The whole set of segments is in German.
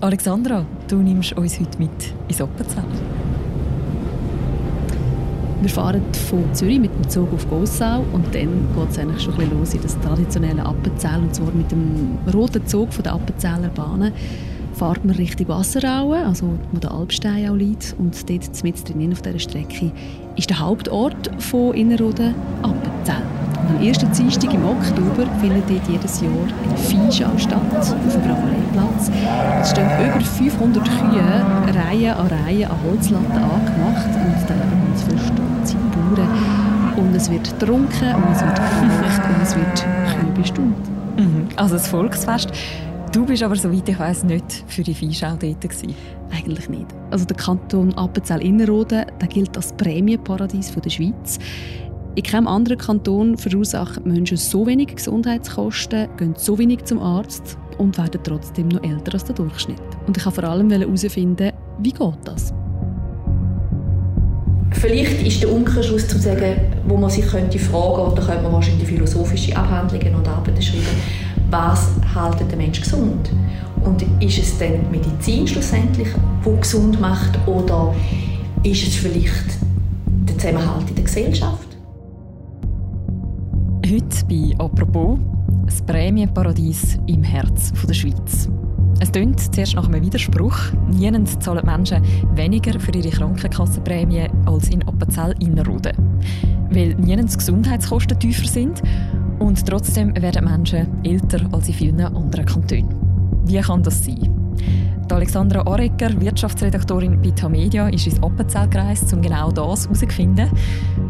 Alexandra, du nimmst uns heute mit ins Appenzell. Wir fahren von Zürich mit dem Zug auf Gossau und dann geht es eigentlich schon ein bisschen los in das traditionelle Appenzell und zwar mit dem roten Zug von der Appenzeller Bahnen fährt man Richtung Wasserauen, also wo der Alpstein auch liegt und dort mit drinnen auf dieser Strecke ist der Hauptort von Innerrhoden Appenzell. Am ersten Dienstag im Oktober findet dort jedes Jahr eine Viehschau statt, auf dem Brauereiplatz. Es stehen über 500 Kühe Reihe an Reihe an Holzlatten angemacht und da leben ganz viele stolze Bauern. Und es wird getrunken und es wird gekauft und es wird Kühe bestimmt. Mhm. Also das Volksfest. Du bist aber, soweit ich weiß, nicht für die Viehschau dort gewesen. Eigentlich nicht. Also der Kanton Appenzell-Innerrhoden gilt als Prämienparadies der Schweiz. In keinem anderen Kanton verursachen Menschen so wenig Gesundheitskosten, gehen so wenig zum Arzt und werden trotzdem noch älter als der Durchschnitt. Und ich wollte vor allem herausfinden, wie geht das? Vielleicht ist der Umkehrschluss zu sagen, wo man sich könnte fragen, und da könnte man wahrscheinlich philosophische Abhandlungen und Arbeiten schreiben, was hält den Menschen gesund? Und ist es dann Medizin schlussendlich, die gesund macht, oder ist es vielleicht der Zusammenhalt in der Gesellschaft? Heute bei «Apropos» das Prämienparadies im Herz der Schweiz. Es klingt zuerst nach einem Widerspruch. Niemand zahlen Menschen weniger für ihre Krankenkassenprämie als in Appenzell-Innerrhoden. Weil niemand Gesundheitskosten tiefer sind und trotzdem werden Menschen älter als in vielen anderen Kantonen. Wie kann das sein? Die Alexandra Arecker, Wirtschaftsredaktorin bei Tamedia, ist ins Appenzell gereist, um genau das herauszufinden.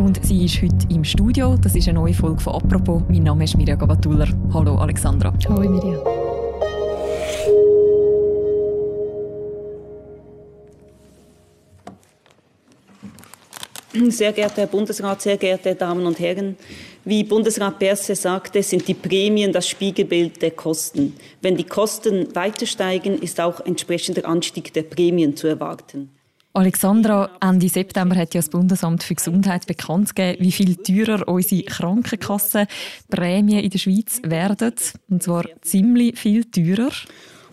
Und sie ist heute im Studio. Das ist eine neue Folge von «Apropos». Mein Name ist Mirja Gabatuller. Hallo Alexandra. Hallo Mirja. Sehr geehrter Herr Bundesrat, sehr geehrte Damen und Herren, wie Bundesrat Berse sagte, sind die Prämien das Spiegelbild der Kosten. Wenn die Kosten weiter steigen, ist auch entsprechender Anstieg der Prämien zu erwarten. Alexandra, Ende September hat ja das Bundesamt für Gesundheit bekannt gegeben, wie viel teurer unsere Krankenkassenprämien in der Schweiz werden. Und zwar ziemlich viel teurer.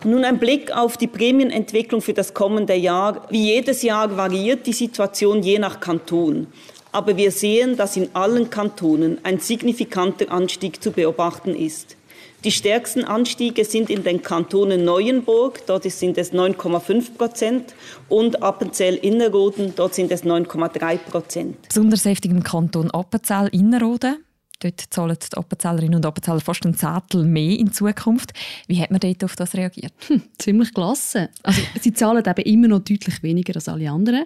Nun ein Blick auf die Prämienentwicklung für das kommende Jahr. Wie jedes Jahr variiert die Situation je nach Kanton. Aber wir sehen, dass in allen Kantonen ein signifikanter Anstieg zu beobachten ist. Die stärksten Anstiege sind in den Kantonen Neuenburg, dort sind es 9,5 Prozent, und Appenzell-Innerrhoden, dort sind es 9,3 Prozent. Besonders heftig im Kanton Appenzell-Innerrhoden. Dort zahlen die Appenzellerinnen und Appenzeller fast ein Zettel mehr in Zukunft. Wie hat man dort auf das reagiert? Hm, ziemlich klasse. Also, sie zahlen eben immer noch deutlich weniger als alle anderen.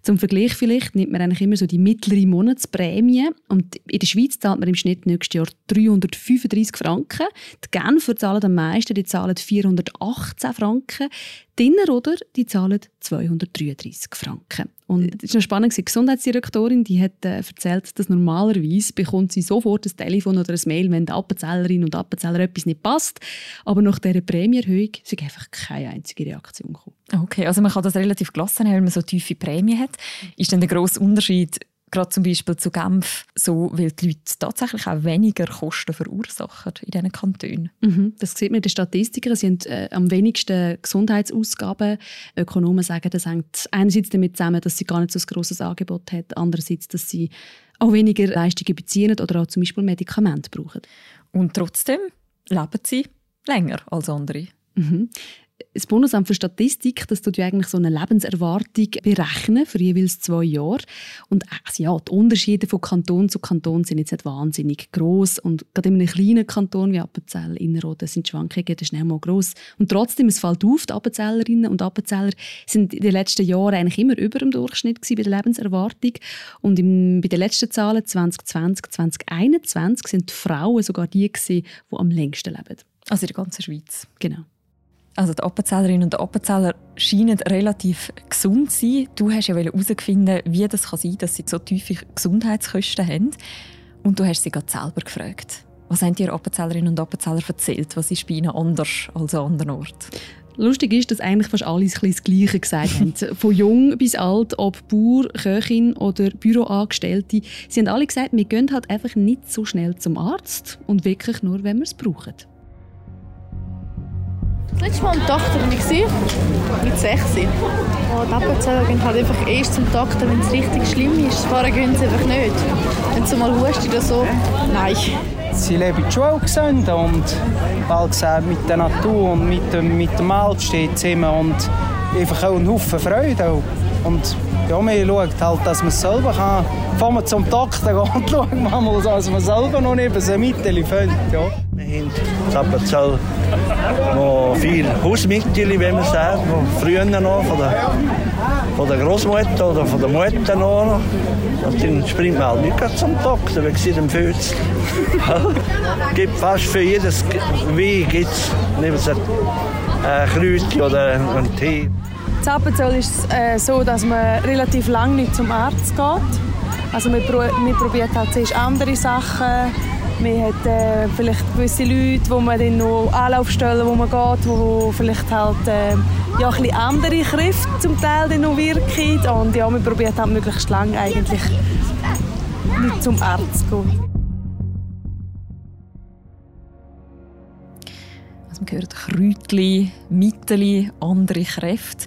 Zum Vergleich vielleicht nimmt man eigentlich immer so die mittlere Monatsprämie. Und in der Schweiz zahlt man im Schnitt nächstes Jahr 335 Franken. Die Genfer zahlen am meisten, die zahlen 418 Franken. Die Innerrhoder, die zahlen 233 Franken. Und es war spannend, die Gesundheitsdirektorin die hat äh, erzählt, dass normalerweise bekommt sie sofort ein Telefon oder ein Mail, wenn der Appenzellerin und Appenzeller etwas nicht passt. Aber nach dieser Prämieerhöhung ist einfach keine einzige Reaktion gekommen. Okay, also man kann das relativ gelassen haben, wenn man so tiefe Prämie hat. Ist denn der grosse Unterschied gerade zum Beispiel zu Genf so, weil die Leute tatsächlich auch weniger Kosten verursachen in diesen Kantonen. Mhm, das sieht man in den Statistiken. Sie haben äh, am wenigsten Gesundheitsausgaben. Ökonomen sagen, das hängt einerseits damit zusammen, dass sie gar nicht so ein grosses Angebot hat, andererseits, dass sie auch weniger Leistungen beziehen oder auch zum Beispiel Medikamente brauchen. Und trotzdem leben sie länger als andere. Mhm das Bundesamt für Statistik, das tut ja eigentlich so eine Lebenserwartung berechnen für jeweils zwei Jahre. Und also ja, die Unterschiede von Kanton zu Kanton sind jetzt nicht wahnsinnig groß und gerade in einem kleinen Kanton wie Appenzell, Innerrhoden sind die Schwankungen schnell mal groß. Und trotzdem, es fällt auf, die Appenzellerinnen und Appenzeller sind in den letzten Jahren eigentlich immer über dem Durchschnitt bei der Lebenserwartung. Und im, bei den letzten Zahlen 2020, 2021 sind die Frauen sogar die gewesen, die am längsten leben. Also in der ganzen Schweiz. Genau. Also die Appenzellerinnen und Appenzeller scheinen relativ gesund zu sein. Du hast ja herausgefunden, wie das sein kann, dass sie so tiefe Gesundheitskosten haben. Und du hast sie gerade selber gefragt. Was haben dir Appenzellerinnen und Appenzeller erzählt? Was ist bei ihnen anders als an anderen Orten? Lustig ist, dass eigentlich fast alle das Gleiche gesagt haben. Von jung bis alt, ob Bauer, Köchin oder Büroangestellte. Sie haben alle gesagt, wir gehen halt einfach nicht so schnell zum Arzt und wirklich nur, wenn wir es brauchen. Das letzte Mal am Doktor war ich mit 6. Und die Appenzeller gehen halt einfach erst zum Doktor, wenn es richtig schlimm ist. Vorher gehen sie einfach nicht. Wenn sie mal hustet oder so, nein. Sie leben in Schule gesund und bald gesagt, mit der Natur und mit dem, mit dem Wald steht zusammen und einfach auch einen Haufen Freude. Auch. Und ja, man schaut halt, dass man es selber kann. Bevor man zum Doktor geht, und schauen wir mal, dass man selber noch neben so Mittel findet. Ja. Wir haben Appenzell noch viele Hausmittel, wie man sagt, von früher noch, von der, von der Großmutter oder von der Mutter noch. Und dann springt man halt nicht zum Doktor, wegen Fötzel. Es gibt fast für jedes Weh gibt's neben ein Kräutchen oder einen Tee. In Appenzell ist es äh, so, dass man relativ lange nicht zum Arzt geht. Also man probiert halt zuerst andere Sachen. Man hat äh, vielleicht gewisse Leute, wo man dann noch Anlaufstellen, wo man geht, wo vielleicht halt äh, ja, ein andere Kräfte zum Teil dann noch wirken. Und ja, man probiert halt möglichst lange eigentlich nicht zum Arzt zu gehen. Also man hört Kräutchen, Mittel, andere Kräfte.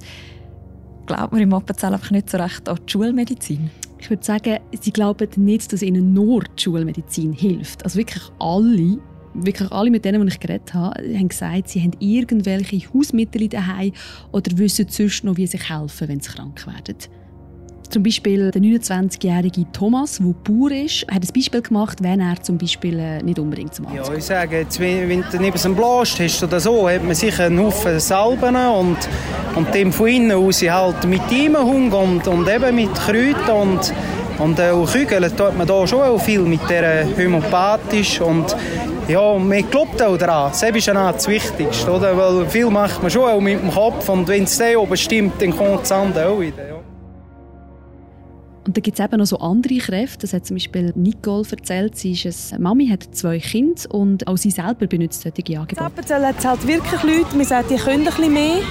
Glaubt man im Appenzell einfach nicht so recht an die Schulmedizin? Ich würde sagen, sie glauben nicht, dass ihnen nur die Schulmedizin hilft. Also wirklich alle, wirklich alle mit denen, die ich geredet habe, haben gesagt, sie haben irgendwelche Hausmittel daheim oder wissen sonst noch, wie sie helfen, wenn sie krank werden. Zum Beispiel der 29-jährige Thomas, der Bauer ist, hat ein Beispiel gemacht, wenn er zum Beispiel äh, nicht unbedingt zum Arzt Ja, ich sage, jetzt, wenn du neben einem Blast hast oder so, hat man sicher einen Haufen Salben und, und dem von innen aus halt mit Immerhung und, und eben mit Kräutern und, und auch Kügeln tut man da schon auch viel mit der homöopathisch und ja, man glaubt auch daran. Das ist ja das Wichtigste, oder? Weil viel macht man schon auch mit dem Kopf und wenn es der oben stimmt, dann kommt das andere auch wieder. Ja. Und da gibt es eben noch so andere Kräfte. Das hat zum Beispiel Nicole erzählt. Sie ist eine Mami, hat zwei Kinder und auch sie selber benutzt solche Angebote. Appenzell hat halt wirklich Leute, man sagt, die können ein bisschen mehr.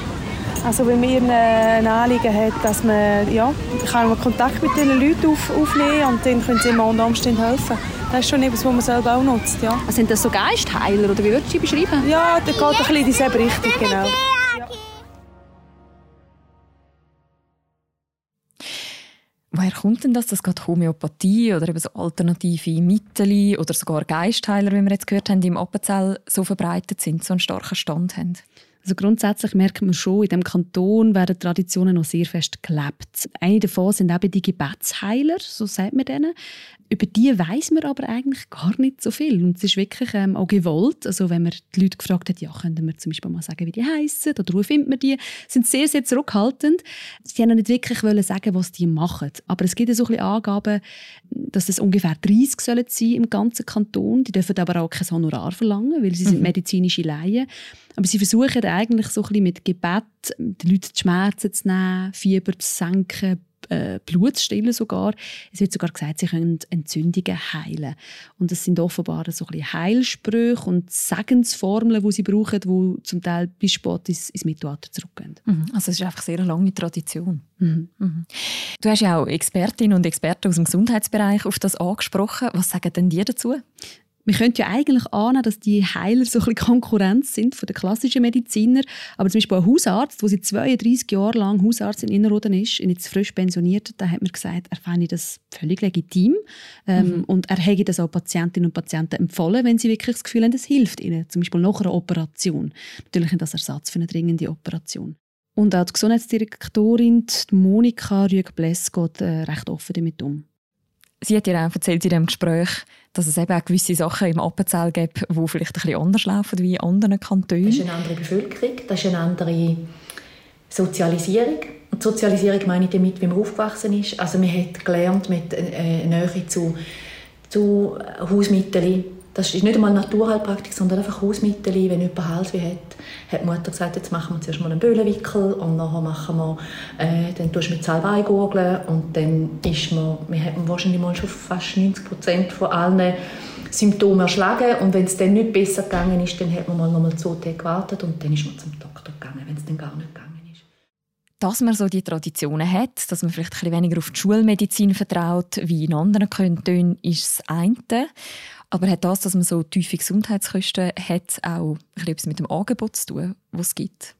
Also wenn man ein Anliegen hat, dass man, ja, kann man Kontakt mit diesen Leuten auf, aufnehmen und dann können sie immer unter Umständen helfen. Das ist schon etwas, was man selber auch nutzt, ja. Also sind das so Geistheiler oder wie würdest du sie beschreiben? Ja, das geht ein bisschen in dieselbe Richtung, genau. Woher kommt denn das, dass gerade Homöopathie oder eben so alternative Mittel oder sogar Geistheiler, wie wir jetzt gehört haben, im Appenzell so verbreitet sind, so einen starken Stand haben? Also grundsätzlich merkt man schon, in dem Kanton werden Traditionen noch sehr fest gelebt. Eine davon sind eben die Gebetsheiler, so sagt man denen. Über die weiß man aber eigentlich gar nicht so viel. Und es ist wirklich ähm, auch gewollt. Also wenn man die Leute gefragt hat, ja, können wir zum Beispiel mal sagen, wie die heißen oder wo findet man die, sind sehr, sehr zurückhaltend. Sie haben nicht wirklich wollen sagen, was die machen. Aber es gibt so ein bisschen Angaben, dass es ungefähr 30 sollen sein im ganzen Kanton. Die dürfen aber auch kein Honorar verlangen, weil sie sind mhm. medizinische Laien. Aber sie versuchen eigentlich so ein bisschen mit Gebet die Leute die Schmerzen zu nehmen, Fieber zu senken, äh, Blut zu stillen sogar. Es wird sogar gesagt, sie können Entzündungen heilen. Und das sind offenbar so ein bisschen Heilsprüche und Segensformeln, die sie brauchen, die zum Teil bis spät ins, ins Mittelalter zurückgehen. Mhm. Also es ist einfach sehr eine lange Tradition. Mhm. Mhm. Du hast ja auch Expertinnen und Experten aus dem Gesundheitsbereich auf das angesprochen. Was sagen denn die dazu? Man könnte ja eigentlich ahnen, dass die Heiler so ein bisschen Konkurrenz sind von den klassischen Mediziner. Aber zum Beispiel ein Hausarzt, der seit 32 Jahren lang Hausarzt in Innerrhoden ist und jetzt frisch pensioniert, da hat mir gesagt, er fände das völlig legitim. Ähm, mhm. Und er hätte das auch Patientinnen und Patienten empfohlen, wenn sie wirklich das Gefühl haben, es hilft ihnen. Zum Beispiel nach einer Operation. Natürlich das Ersatz für eine dringende Operation. Und auch die Gesundheitsdirektorin die Monika Rüeg-Bless geht äh, recht offen damit um. Sie hat ja auch erzählt in diesem Gespräch, dass es eben auch gewisse Sachen im Appenzell gibt, die vielleicht ein bisschen anders laufen wie in anderen Kantonen. Das ist eine andere Bevölkerung, das ist eine andere Sozialisierung. Und Sozialisierung meine ich damit, wie man aufgewachsen ist. Also man hat gelernt mit äh, Nähe zu, zu Hausmitteln, das ist nicht einmal Naturheilpraktik, sondern einfach Hausmittel. Wenn jemand Halsweh hat, hat die Mutter gesagt, jetzt machen wir zuerst mal einen Böhlenwickel und nachher machen wir, äh, dann tust du mit Salbei gurgeln und dann ist man, wir haben wahrscheinlich mal schon fast 90 Prozent von allen Symptomen erschlagen und wenn es dann nicht besser gegangen ist, dann hat man mal nochmal zwei Tage gewartet und dann ist man zum Doktor gegangen, wenn es dann gar nicht gegangen ist. Dass man so die Traditionen hat, dass man vielleicht ein bisschen weniger auf die Schulmedizin vertraut wie in anderen Kantonen, ist das eine. Aber hat das, dass man so tiefe Gesundheitskosten hat, auch etwas mit dem Angebot zu tun, das es gibt?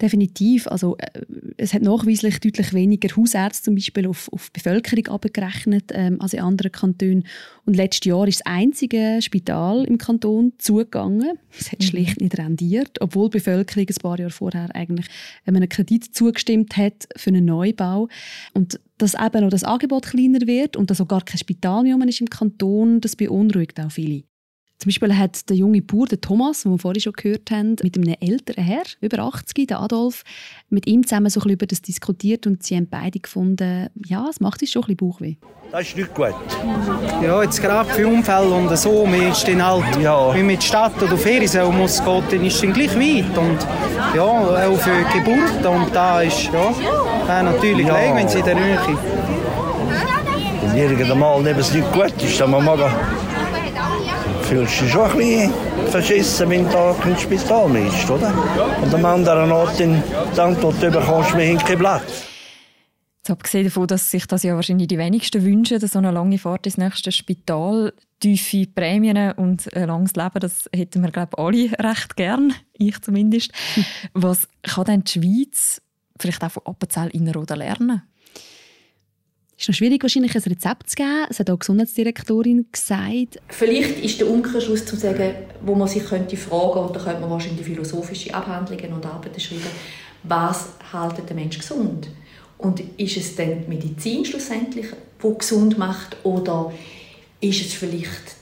Definitiv. Also, äh, es hat nachweislich deutlich weniger Hausärzte zum Beispiel auf, auf die Bevölkerung abgerechnet ähm, als in anderen Kantonen. Und letztes Jahr ist das einzige Spital im Kanton zugegangen. Es hat mhm. schlicht nicht rendiert, obwohl die Bevölkerung ein paar Jahre vorher eigentlich einem Kredit zugestimmt hat für einen Neubau. Und dass eben noch das Angebot kleiner wird und dass auch gar kein Spital mehr ist im Kanton, das beunruhigt auch viele. Zum Beispiel hat der junge Bauer, der Thomas, den wir vorhin schon gehört haben, mit einem älteren Herr, über 80, der Adolf, mit ihm zusammen so ein über das diskutiert und sie haben beide gefunden, ja, es macht uns schon ein bisschen Bauchweh. Das ist nicht gut. Ja, jetzt gerade für Unfälle und so, man ist dann halt, ja. wenn man in die Stadt oder Ferien muss gehen, dann ist es dann gleich weit und ja, auch für die Geburt und da ist, ja, wäre natürlich ja. wenn sie in der Nähe Wenn irgendwann mal nicht gut ist, dann muss man fühlst dich schon ein bisschen verschissen, wenn du kein Spital mehr ist, oder? Und am anderen Ort in die Antwort bekommst du mir kein Blatt. Jetzt abgesehen davon, dass sich das ja wahrscheinlich die wenigsten wünschen, so eine lange Fahrt ins nächste Spital, tiefe Prämien und ein langes Leben, das hätten wir, glaube ich, alle recht gern, ich zumindest. Was kann denn die Schweiz vielleicht auch von Appenzell Innerrhoden lernen? Es ist noch schwierig, wahrscheinlich ein Rezept zu geben. Das hat auch die Gesundheitsdirektorin gesagt. Vielleicht ist der Umkehrschluss zu sagen, wo man sich könnte fragen, und da könnte man wahrscheinlich philosophische Abhandlungen und Arbeiten schreiben, was hält den Menschen gesund? Und ist es dann die Medizin schlussendlich, die gesund macht, oder ist es vielleicht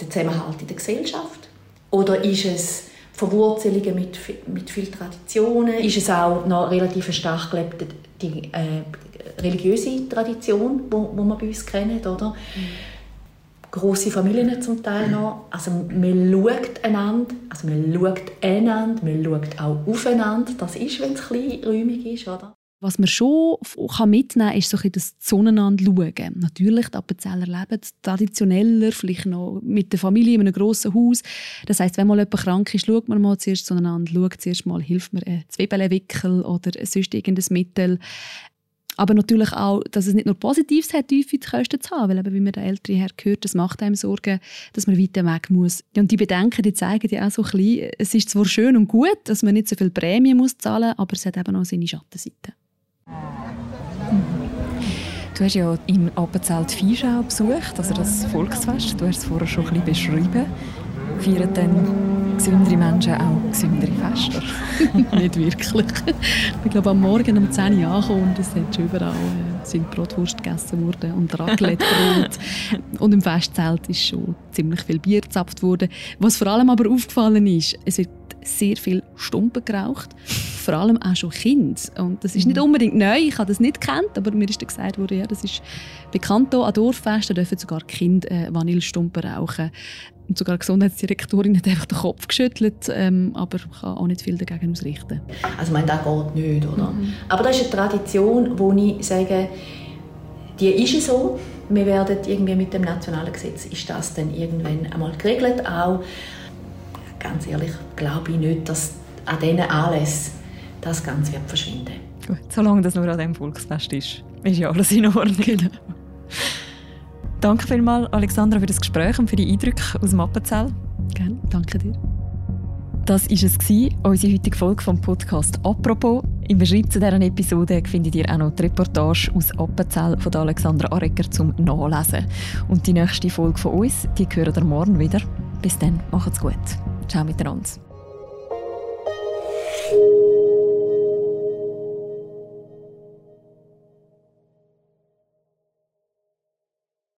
der Zusammenhalt in der Gesellschaft? Oder ist es Verwurzelungen mit, mit vielen Traditionen? Ist es auch noch relativ stark gelebte die, äh, religiöse Tradition, wo, wo wir bei uns kennen, oder? Grosse Familien zum Teil noch. Also man schaut einander, also man schaut einander, man schaut auch aufeinander. Das ist, wenn es kleinräumig ist, oder? Was man schon mitnehmen kann, ist das Zueinander schauen. Natürlich, die Appenzeller leben traditioneller, vielleicht noch mit der Familie in einem grossen Haus. Das heisst, wenn mal jemand krank ist, schaut man mal zuerst zueinander, schaut zuerst mal, hilft mir ein Zwiebelwickel oder sonst irgendein Mittel. Aber natürlich auch, dass es nicht nur Positives hat, tiefe Kosten zu haben, weil eben, wie man der ältere Herr gehört, das macht einem Sorgen, dass man weiter weg muss. Und die Bedenken, die zeigen ja auch so ein bisschen, es ist zwar schön und gut, dass man nicht so viel Prämie muss zahlen, aber es hat eben auch seine Schattenseite. Du hast ja in Appenzelt Viehschau besucht, also das Volksfest. Du hast es vorher schon ein bisschen beschrieben. Feiern dann gesündere Menschen auch gesündere Feste? Nicht wirklich. Ich glaube, am Morgen um 10 Uhr angekommen und es hat schon überall äh, sind Brotwurst gegessen worden und Raclette-Brot. und im Festzelt ist schon ziemlich viel Bier gezapft worden. Was vor allem aber aufgefallen ist, es wird sehr viel Stumpen geraucht. Vor allem auch schon Kind. Und das ist nicht mhm. unbedingt neu, ich habe das nicht gekannt, aber mir ist gesagt worden, ja, das ist bekannt hier an Dorffesten, dürfen sogar Kinder äh, Vanillestumpen rauchen. Und sogar die Gesundheitsdirektorin hat einfach den Kopf geschüttelt, ähm, aber kann auch nicht viel dagegen ausrichten. Also ich meine, das geht nicht, oder? Mhm. Aber das ist eine Tradition, wo ich sage, die ist so. Wir werden irgendwie mit dem nationalen Gesetz, ist das dann irgendwann einmal geregelt auch ganz ehrlich glaube ich nicht, dass an diesen Anlässen das Ganze wird verschwinden Gut, solange das nur an diesem Volksfest ist, ist ja alles in Ordnung. Genau. Danke vielmals, Alexandra, für das Gespräch und für die Eindrücke aus dem Appenzell. Gerne, danke dir. Das war es, unsere heutige Folge vom Podcast «Apropos». Im Beschreibung zu dieser Episode findet ihr auch noch die Reportage aus Appenzell von Alexandra Arecker zum Nachlesen. Und die nächste Folge von uns, die hören ihr morgen wieder. Bis dann, macht's gut. Ciao miteinander.